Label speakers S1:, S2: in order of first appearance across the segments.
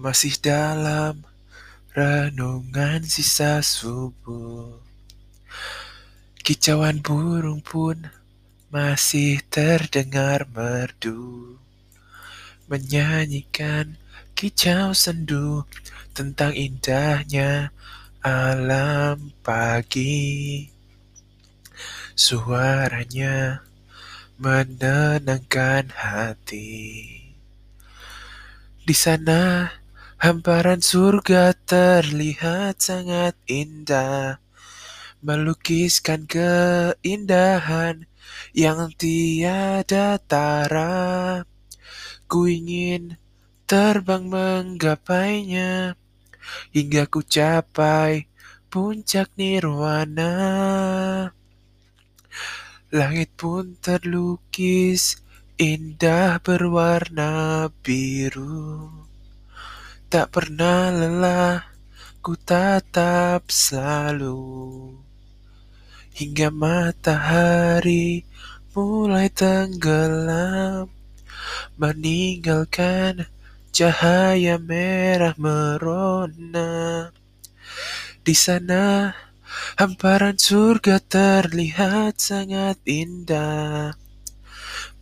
S1: Masih dalam renungan sisa subuh. Kicauan burung pun masih terdengar merdu. Menyanyikan kicau sendu tentang indahnya alam pagi. Suaranya menenangkan hati. Di sana Hamparan surga terlihat sangat indah, melukiskan keindahan yang tiada tara. Ku ingin terbang menggapainya hingga ku capai puncak nirwana. Langit pun terlukis indah berwarna biru. Tak pernah lelah, ku tatap selalu. Hingga matahari mulai tenggelam Meninggalkan cahaya merah merona. Di sana hamparan surga terlihat sangat indah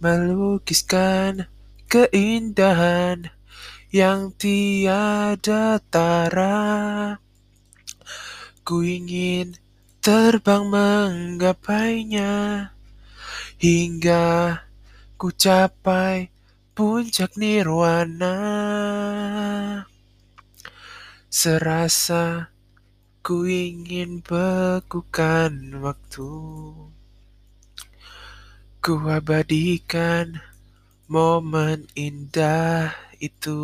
S1: Melukiskan keindahan yang tiada tara. Ku ingin terbang menggapainya hingga ku capai puncak nirwana. Serasa ku ingin bekukan waktu. Ku abadikan momen indah itu